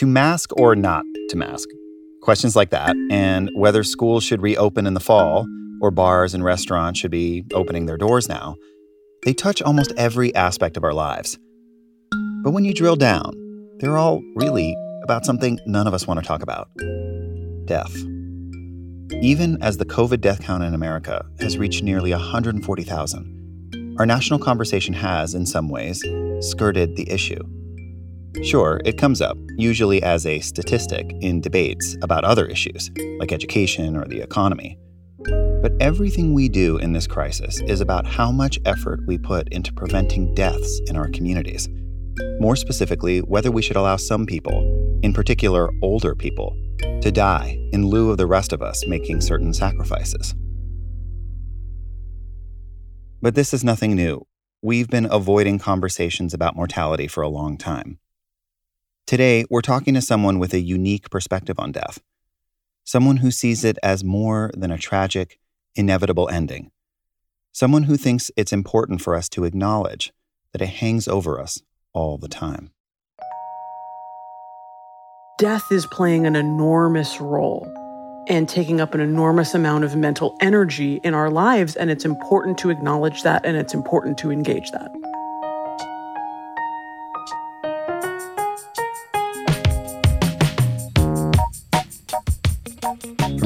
To mask or not to mask? Questions like that, and whether schools should reopen in the fall or bars and restaurants should be opening their doors now, they touch almost every aspect of our lives. But when you drill down, they're all really about something none of us want to talk about death. Even as the COVID death count in America has reached nearly 140,000, our national conversation has, in some ways, skirted the issue. Sure, it comes up, usually as a statistic, in debates about other issues, like education or the economy. But everything we do in this crisis is about how much effort we put into preventing deaths in our communities. More specifically, whether we should allow some people, in particular older people, to die in lieu of the rest of us making certain sacrifices. But this is nothing new. We've been avoiding conversations about mortality for a long time. Today, we're talking to someone with a unique perspective on death, someone who sees it as more than a tragic, inevitable ending, someone who thinks it's important for us to acknowledge that it hangs over us all the time. Death is playing an enormous role and taking up an enormous amount of mental energy in our lives, and it's important to acknowledge that and it's important to engage that.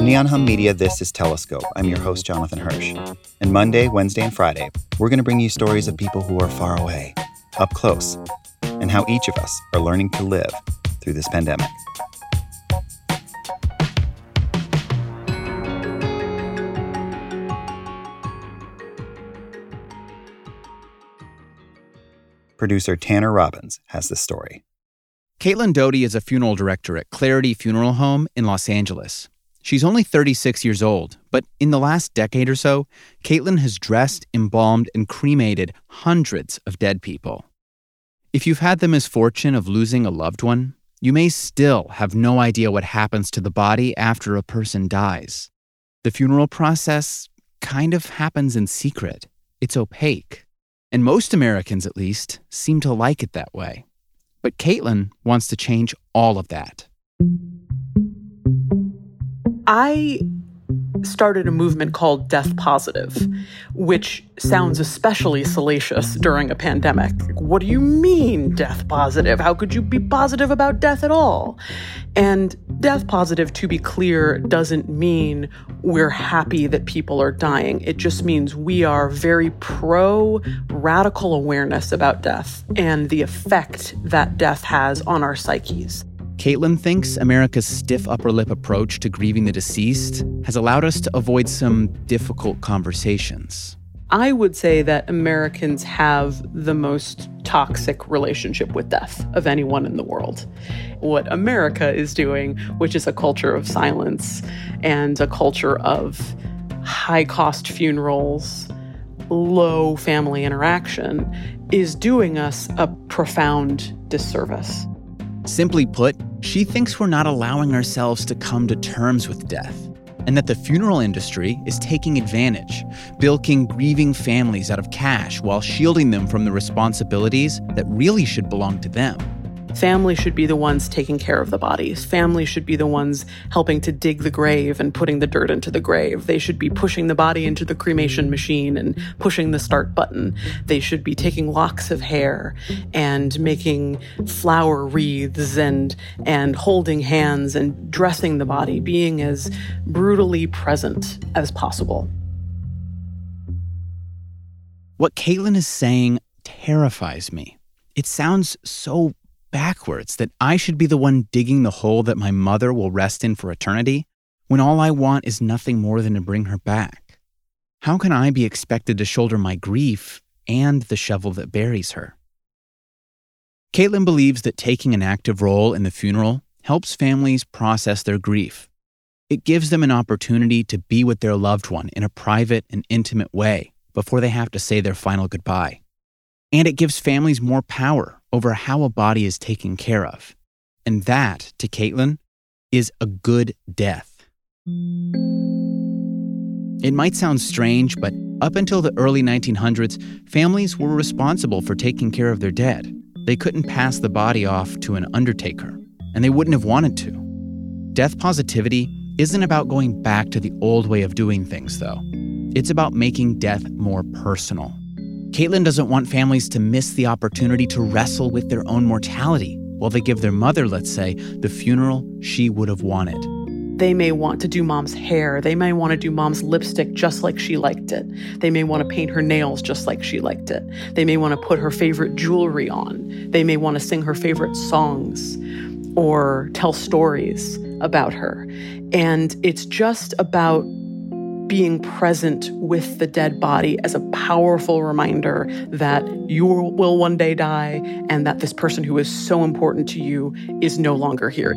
Neon Hum Media, this is Telescope. I'm your host, Jonathan Hirsch. And Monday, Wednesday, and Friday, we're going to bring you stories of people who are far away, up close, and how each of us are learning to live through this pandemic. Producer Tanner Robbins has the story. Caitlin Doughty is a funeral director at Clarity Funeral Home in Los Angeles. She's only 36 years old, but in the last decade or so, Caitlin has dressed, embalmed, and cremated hundreds of dead people. If you've had the misfortune of losing a loved one, you may still have no idea what happens to the body after a person dies. The funeral process kind of happens in secret, it's opaque. And most Americans, at least, seem to like it that way. But Caitlin wants to change all of that. I started a movement called Death Positive, which sounds especially salacious during a pandemic. What do you mean, death positive? How could you be positive about death at all? And death positive, to be clear, doesn't mean we're happy that people are dying. It just means we are very pro radical awareness about death and the effect that death has on our psyches. Caitlin thinks America's stiff upper lip approach to grieving the deceased has allowed us to avoid some difficult conversations. I would say that Americans have the most toxic relationship with death of anyone in the world. What America is doing, which is a culture of silence and a culture of high cost funerals, low family interaction, is doing us a profound disservice. Simply put, she thinks we're not allowing ourselves to come to terms with death, and that the funeral industry is taking advantage, bilking grieving families out of cash while shielding them from the responsibilities that really should belong to them. Family should be the ones taking care of the bodies. Family should be the ones helping to dig the grave and putting the dirt into the grave. They should be pushing the body into the cremation machine and pushing the start button. They should be taking locks of hair and making flower wreaths and and holding hands and dressing the body, being as brutally present as possible. What Caitlin is saying terrifies me. It sounds so backwards that I should be the one digging the hole that my mother will rest in for eternity when all I want is nothing more than to bring her back? How can I be expected to shoulder my grief and the shovel that buries her? Caitlin believes that taking an active role in the funeral helps families process their grief. It gives them an opportunity to be with their loved one in a private and intimate way before they have to say their final goodbye. And it gives families more power over how a body is taken care of. And that, to Caitlin, is a good death. It might sound strange, but up until the early 1900s, families were responsible for taking care of their dead. They couldn't pass the body off to an undertaker. and they wouldn't have wanted to. Death positivity isn't about going back to the old way of doing things, though. It's about making death more personal. Caitlin doesn't want families to miss the opportunity to wrestle with their own mortality while they give their mother, let's say, the funeral she would have wanted. They may want to do mom's hair. They may want to do mom's lipstick just like she liked it. They may want to paint her nails just like she liked it. They may want to put her favorite jewelry on. They may want to sing her favorite songs or tell stories about her. And it's just about being present with the dead body as a powerful reminder that you will one day die and that this person who is so important to you is no longer here.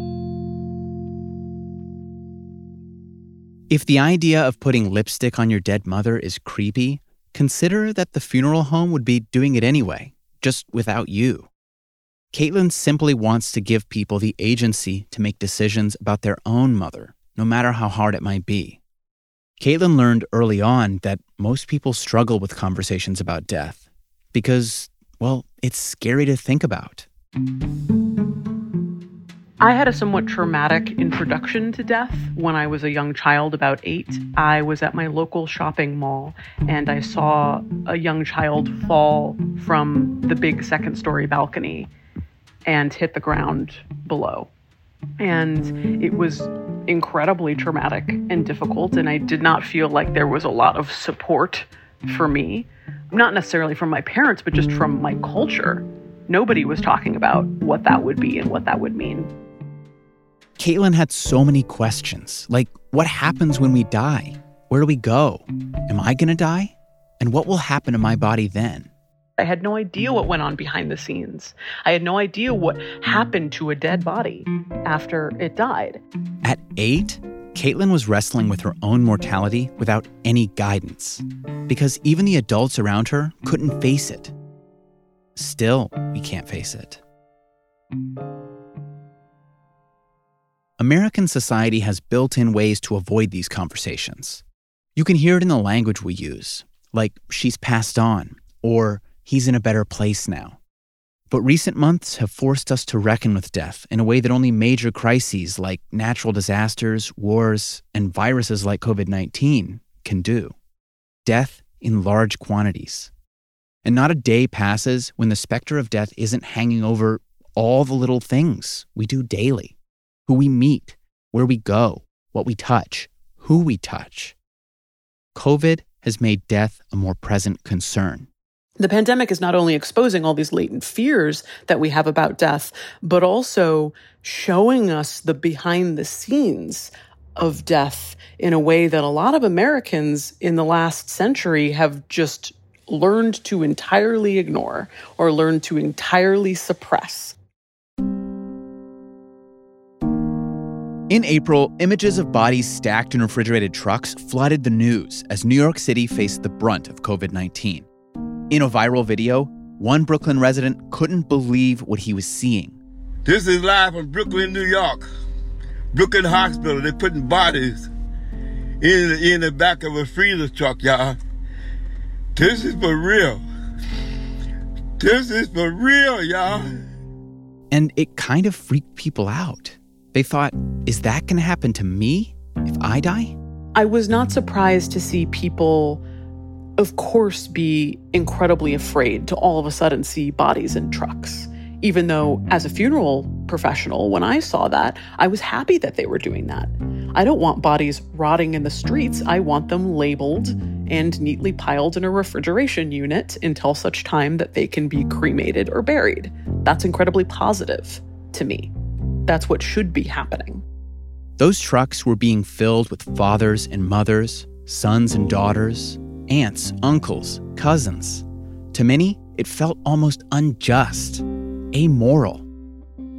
If the idea of putting lipstick on your dead mother is creepy, consider that the funeral home would be doing it anyway, just without you. Caitlin simply wants to give people the agency to make decisions about their own mother, no matter how hard it might be. Caitlin learned early on that most people struggle with conversations about death because, well, it's scary to think about. I had a somewhat traumatic introduction to death when I was a young child, about eight. I was at my local shopping mall and I saw a young child fall from the big second story balcony and hit the ground below. And it was incredibly traumatic and difficult, and I did not feel like there was a lot of support for me. Not necessarily from my parents, but just from my culture. Nobody was talking about what that would be and what that would mean. Caitlin had so many questions like, what happens when we die? Where do we go? Am I going to die? And what will happen to my body then? I had no idea what mm-hmm. went on behind the scenes. I had no idea what happened to a dead body after it died. At eight, Caitlin was wrestling with her own mortality without any guidance because even the adults around her couldn't face it. Still, we can't face it. American society has built in ways to avoid these conversations. You can hear it in the language we use, like she's passed on, or he's in a better place now. But recent months have forced us to reckon with death in a way that only major crises like natural disasters, wars, and viruses like COVID 19 can do. Death in large quantities. And not a day passes when the specter of death isn't hanging over all the little things we do daily who we meet, where we go, what we touch, who we touch. COVID has made death a more present concern the pandemic is not only exposing all these latent fears that we have about death, but also showing us the behind the scenes of death in a way that a lot of Americans in the last century have just learned to entirely ignore or learned to entirely suppress. In April, images of bodies stacked in refrigerated trucks flooded the news as New York City faced the brunt of COVID 19. In a viral video, one Brooklyn resident couldn't believe what he was seeing. This is live from Brooklyn, New York. Brooklyn Hospital, they're putting bodies in, in the back of a freezer truck, y'all. This is for real. This is for real, y'all. And it kind of freaked people out. They thought, is that going to happen to me if I die? I was not surprised to see people of course, be incredibly afraid to all of a sudden see bodies in trucks. Even though, as a funeral professional, when I saw that, I was happy that they were doing that. I don't want bodies rotting in the streets. I want them labeled and neatly piled in a refrigeration unit until such time that they can be cremated or buried. That's incredibly positive to me. That's what should be happening. Those trucks were being filled with fathers and mothers, sons and daughters, aunts, uncles, cousins. To many, it felt almost unjust, amoral.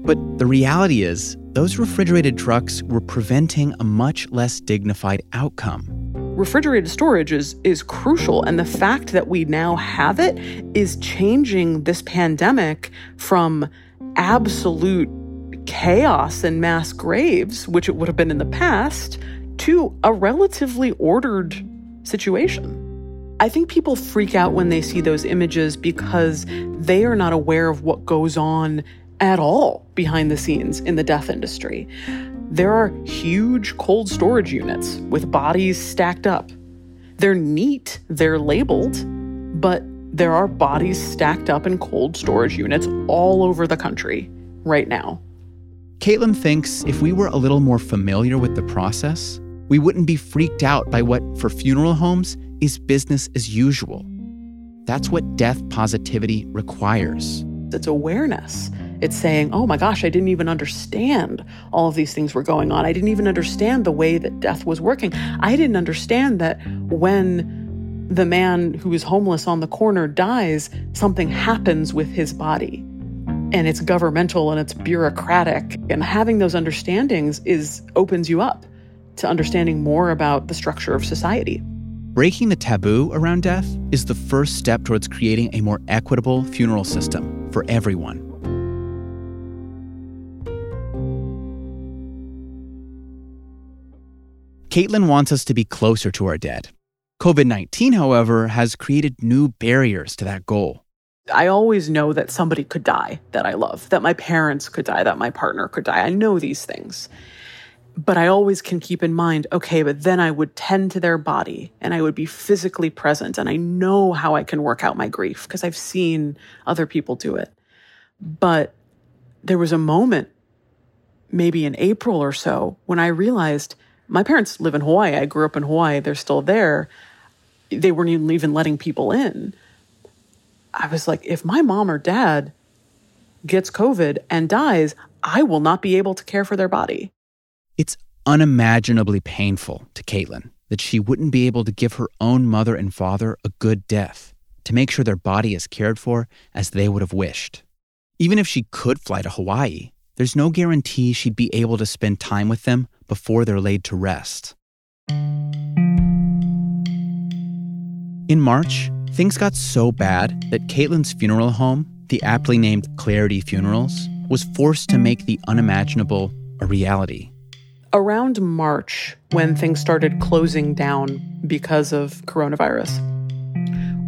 But the reality is, those refrigerated trucks were preventing a much less dignified outcome. Refrigerated storage is, is crucial, and the fact that we now have it is changing this pandemic from absolute chaos and mass graves, which it would have been in the past, to a relatively ordered situation. I think people freak out when they see those images because they are not aware of what goes on at all behind the scenes in the death industry. There are huge cold storage units with bodies stacked up. They're neat, they're labeled, but there are bodies stacked up in cold storage units all over the country right now. Caitlin thinks if we were a little more familiar with the process, we wouldn't be freaked out by what, for funeral homes, is business as usual. That's what death positivity requires. It's awareness. It's saying, oh my gosh, I didn't even understand all of these things were going on. I didn't even understand the way that death was working. I didn't understand that when the man who is homeless on the corner dies, something happens with his body. And it's governmental and it's bureaucratic. And having those understandings is opens you up to understanding more about the structure of society. Breaking the taboo around death is the first step towards creating a more equitable funeral system for everyone. Caitlin wants us to be closer to our dead. COVID 19, however, has created new barriers to that goal. I always know that somebody could die that I love, that my parents could die, that my partner could die. I know these things. But I always can keep in mind, okay, but then I would tend to their body and I would be physically present. And I know how I can work out my grief because I've seen other people do it. But there was a moment, maybe in April or so, when I realized my parents live in Hawaii. I grew up in Hawaii. They're still there they weren't even letting people in. I was like, if my mom or dad gets COVID and dies, I will not be able to care for their body. It's unimaginably painful to Caitlin that she wouldn't be able to give her own mother and father a good death to make sure their body is cared for as they would have wished. Even if she could fly to Hawaii, there's no guarantee she'd be able to spend time with them before they're laid to rest. In March, things got so bad that Caitlin's funeral home, the aptly named Clarity Funerals, was forced to make the unimaginable a reality. Around March, when things started closing down because of coronavirus,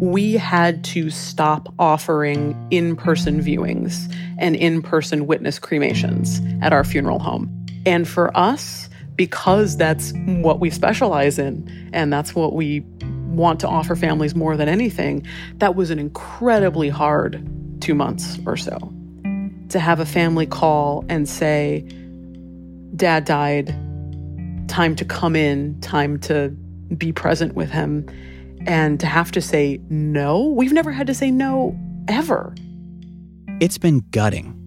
we had to stop offering in person viewings and in person witness cremations at our funeral home. And for us, because that's what we specialize in and that's what we want to offer families more than anything, that was an incredibly hard two months or so. To have a family call and say, Dad died, time to come in, time to be present with him, and to have to say no. We've never had to say no ever. It's been gutting.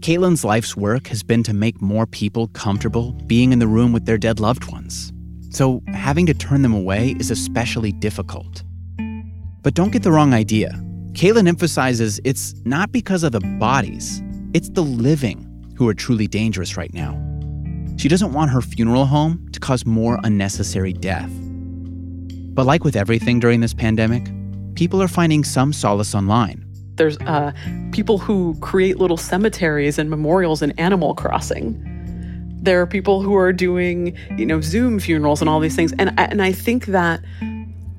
Caitlin's life's work has been to make more people comfortable being in the room with their dead loved ones so having to turn them away is especially difficult. But don't get the wrong idea. Caitlin emphasizes it's not because of the bodies, it's the living who are truly dangerous right now. She doesn't want her funeral home to cause more unnecessary death. But like with everything during this pandemic, people are finding some solace online. There's uh, people who create little cemeteries and memorials in Animal Crossing there are people who are doing, you know, Zoom funerals and all these things. And and I think that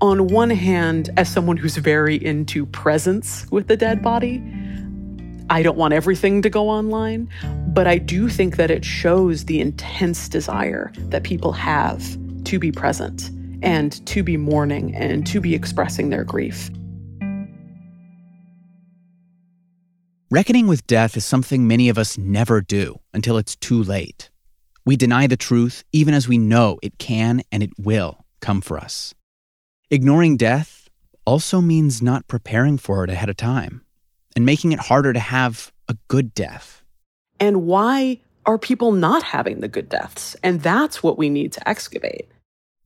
on one hand, as someone who's very into presence with the dead body, I don't want everything to go online, but I do think that it shows the intense desire that people have to be present and to be mourning and to be expressing their grief. Reckoning with death is something many of us never do until it's too late. We deny the truth even as we know it can and it will come for us. Ignoring death also means not preparing for it ahead of time and making it harder to have a good death. And why are people not having the good deaths? And that's what we need to excavate.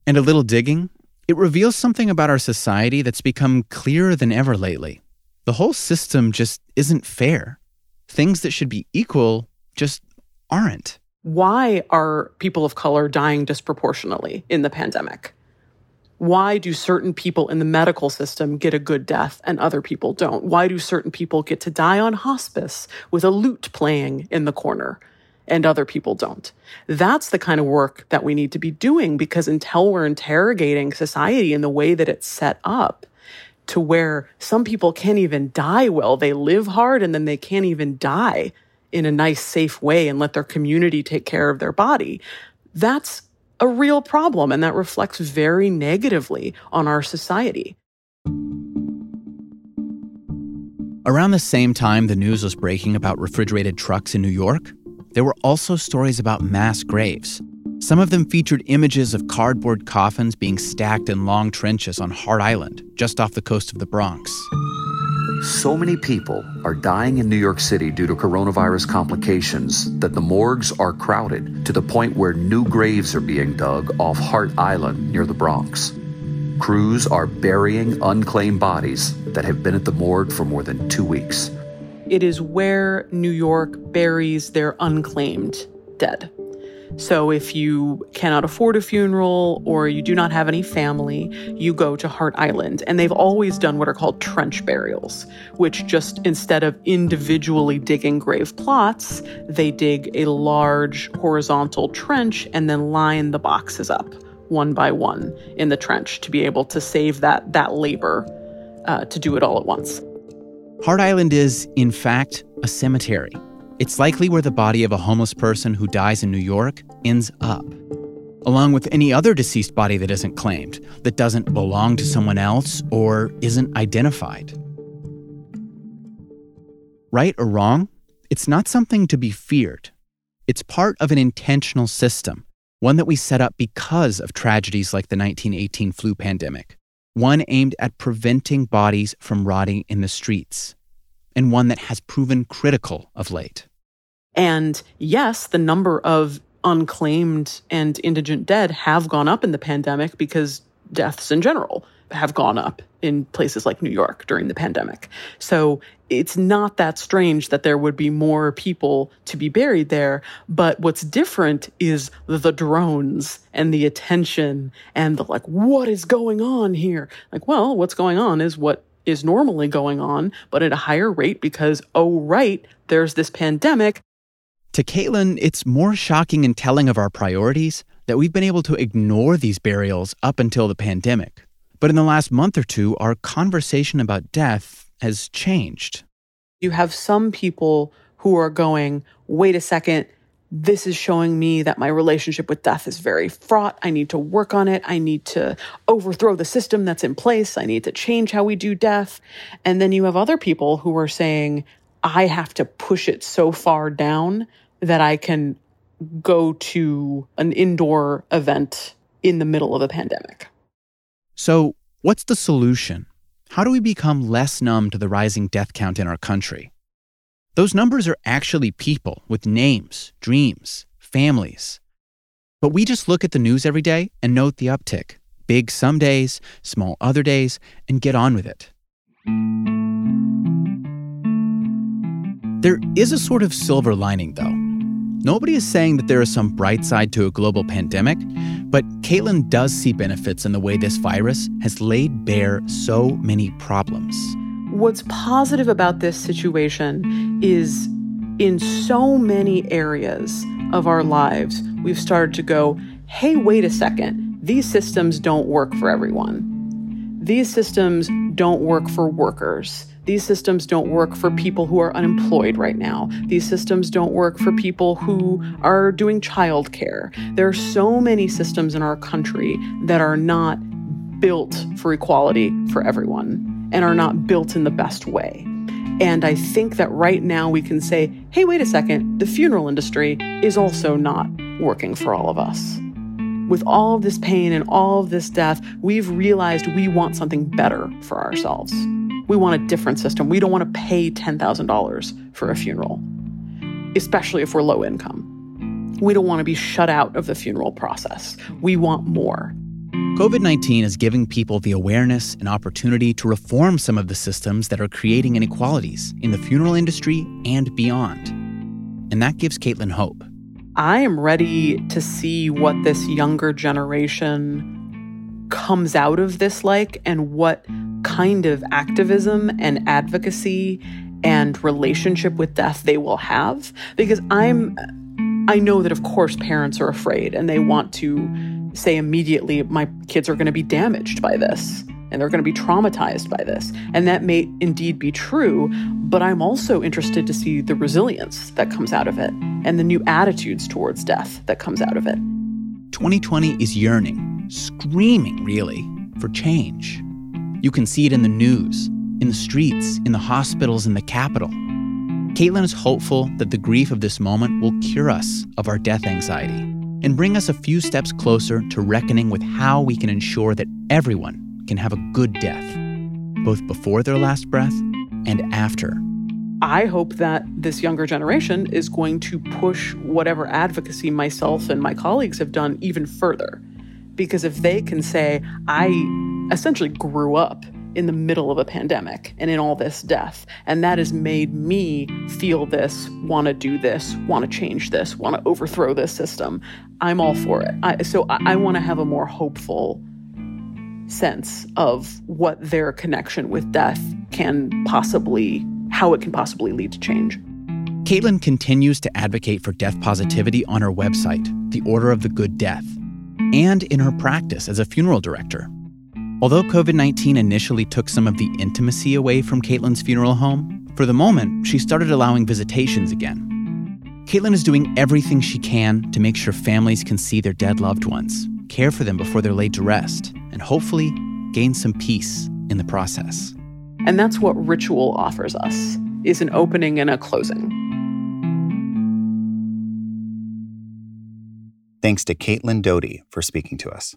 And a little digging, it reveals something about our society that's become clearer than ever lately. The whole system just isn't fair. Things that should be equal just aren't. Why are people of color dying disproportionately in the pandemic? Why do certain people in the medical system get a good death and other people don't? Why do certain people get to die on hospice with a lute playing in the corner and other people don't? That's the kind of work that we need to be doing because until we're interrogating society in the way that it's set up, to where some people can't even die well, they live hard and then they can't even die in a nice, safe way and let their community take care of their body, that's a real problem. And that reflects very negatively on our society. Around the same time the news was breaking about refrigerated trucks in New York, there were also stories about mass graves. Some of them featured images of cardboard coffins being stacked in long trenches on Hart Island, just off the coast of the Bronx. So many people are dying in New York City due to coronavirus complications that the morgues are crowded to the point where new graves are being dug off Hart Island near the Bronx. Crews are burying unclaimed bodies that have been at the morgue for more than two weeks. It is where New York buries their unclaimed dead. So if you cannot afford a funeral or you do not have any family, you go to Hart Island. And they've always done what are called trench burials, which just instead of individually digging grave plots, they dig a large horizontal trench and then line the boxes up one by one in the trench to be able to save that that labor uh, to do it all at once. Hart Island is, in fact, a cemetery. It's likely where the body of a homeless person who dies in New York ends up, along with any other deceased body that isn't claimed, that doesn't belong to someone else, or isn't identified. Right or wrong, it's not something to be feared. It's part of an intentional system, one that we set up because of tragedies like the 1918 flu pandemic, one aimed at preventing bodies from rotting in the streets, and one that has proven critical of late. And yes, the number of unclaimed and indigent dead have gone up in the pandemic because deaths in general have gone up in places like New York during the pandemic. So it's not that strange that there would be more people to be buried there. But what's different is the drones and the attention and the like, what is going on here? Like, well, what's going on is what is normally going on, but at a higher rate because, oh, right, there's this pandemic. To Caitlin, it's more shocking and telling of our priorities that we've been able to ignore these burials up until the pandemic. But in the last month or two, our conversation about death has changed. You have some people who are going, wait a second, this is showing me that my relationship with death is very fraught. I need to work on it. I need to overthrow the system that's in place. I need to change how we do death. And then you have other people who are saying, I have to push it so far down that I can go to an indoor event in the middle of a pandemic. So, what's the solution? How do we become less numb to the rising death count in our country? Those numbers are actually people with names, dreams, families. But we just look at the news every day and note the uptick big some days, small other days, and get on with it. There is a sort of silver lining, though. Nobody is saying that there is some bright side to a global pandemic, but Caitlin does see benefits in the way this virus has laid bare so many problems. What's positive about this situation is in so many areas of our lives, we've started to go, hey, wait a second, these systems don't work for everyone. These systems don't work for workers. These systems don't work for people who are unemployed right now. These systems don't work for people who are doing childcare. There are so many systems in our country that are not built for equality for everyone and are not built in the best way. And I think that right now we can say, hey, wait a second, the funeral industry is also not working for all of us. With all of this pain and all of this death, we've realized we want something better for ourselves. We want a different system. We don't want to pay $10,000 for a funeral, especially if we're low income. We don't want to be shut out of the funeral process. We want more. COVID 19 is giving people the awareness and opportunity to reform some of the systems that are creating inequalities in the funeral industry and beyond. And that gives Caitlin hope. I am ready to see what this younger generation comes out of this like and what kind of activism and advocacy and relationship with death they will have because i'm i know that of course parents are afraid and they want to say immediately my kids are going to be damaged by this and they're going to be traumatized by this. And that may indeed be true, but I'm also interested to see the resilience that comes out of it and the new attitudes towards death that comes out of it. 2020 is yearning, screaming, really, for change. You can see it in the news, in the streets, in the hospitals, in the Capitol. Caitlin is hopeful that the grief of this moment will cure us of our death anxiety and bring us a few steps closer to reckoning with how we can ensure that everyone can have a good death, both before their last breath and after. I hope that this younger generation is going to push whatever advocacy myself and my colleagues have done even further. Because if they can say, I essentially grew up in the middle of a pandemic and in all this death, and that has made me feel this, want to do this, want to change this, want to overthrow this system, I'm all for it. I, so I, I want to have a more hopeful sense of what their connection with death can possibly, how it can possibly lead to change. Caitlin continues to advocate for death positivity on her website, The Order of the Good Death, and in her practice as a funeral director. Although COVID 19 initially took some of the intimacy away from Caitlin's funeral home, for the moment, she started allowing visitations again. Caitlin is doing everything she can to make sure families can see their dead loved ones, care for them before they're laid to rest, and hopefully gain some peace in the process. And that's what ritual offers us is an opening and a closing. Thanks to Caitlin Doughty for speaking to us.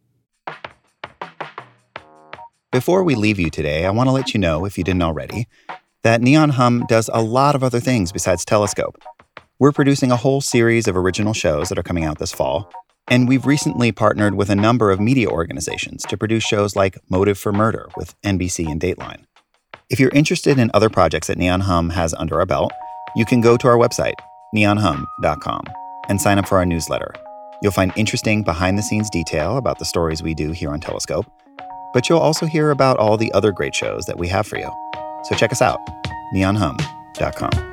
Before we leave you today, I want to let you know, if you didn't already, that Neon Hum does a lot of other things besides Telescope. We're producing a whole series of original shows that are coming out this fall, and we've recently partnered with a number of media organizations to produce shows like Motive for Murder with NBC and Dateline. If you're interested in other projects that Neon Hum has under our belt, you can go to our website, neonhum.com, and sign up for our newsletter. You'll find interesting behind the scenes detail about the stories we do here on Telescope but you'll also hear about all the other great shows that we have for you. So check us out, neonhum.com.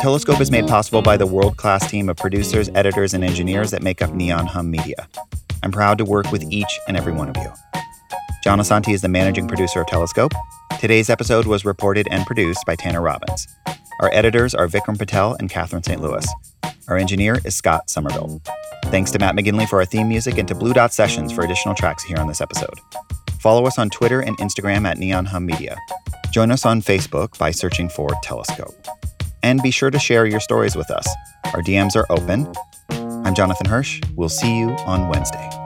Telescope is made possible by the world class team of producers, editors, and engineers that make up Neon Hum Media. I'm proud to work with each and every one of you. John Asante is the managing producer of Telescope. Today's episode was reported and produced by Tanner Robbins. Our editors are Vikram Patel and Catherine St. Louis. Our engineer is Scott Somerville. Thanks to Matt McGinley for our theme music and to Blue Dot Sessions for additional tracks here on this episode. Follow us on Twitter and Instagram at Neon Hum Media. Join us on Facebook by searching for Telescope. And be sure to share your stories with us. Our DMs are open. I'm Jonathan Hirsch. We'll see you on Wednesday.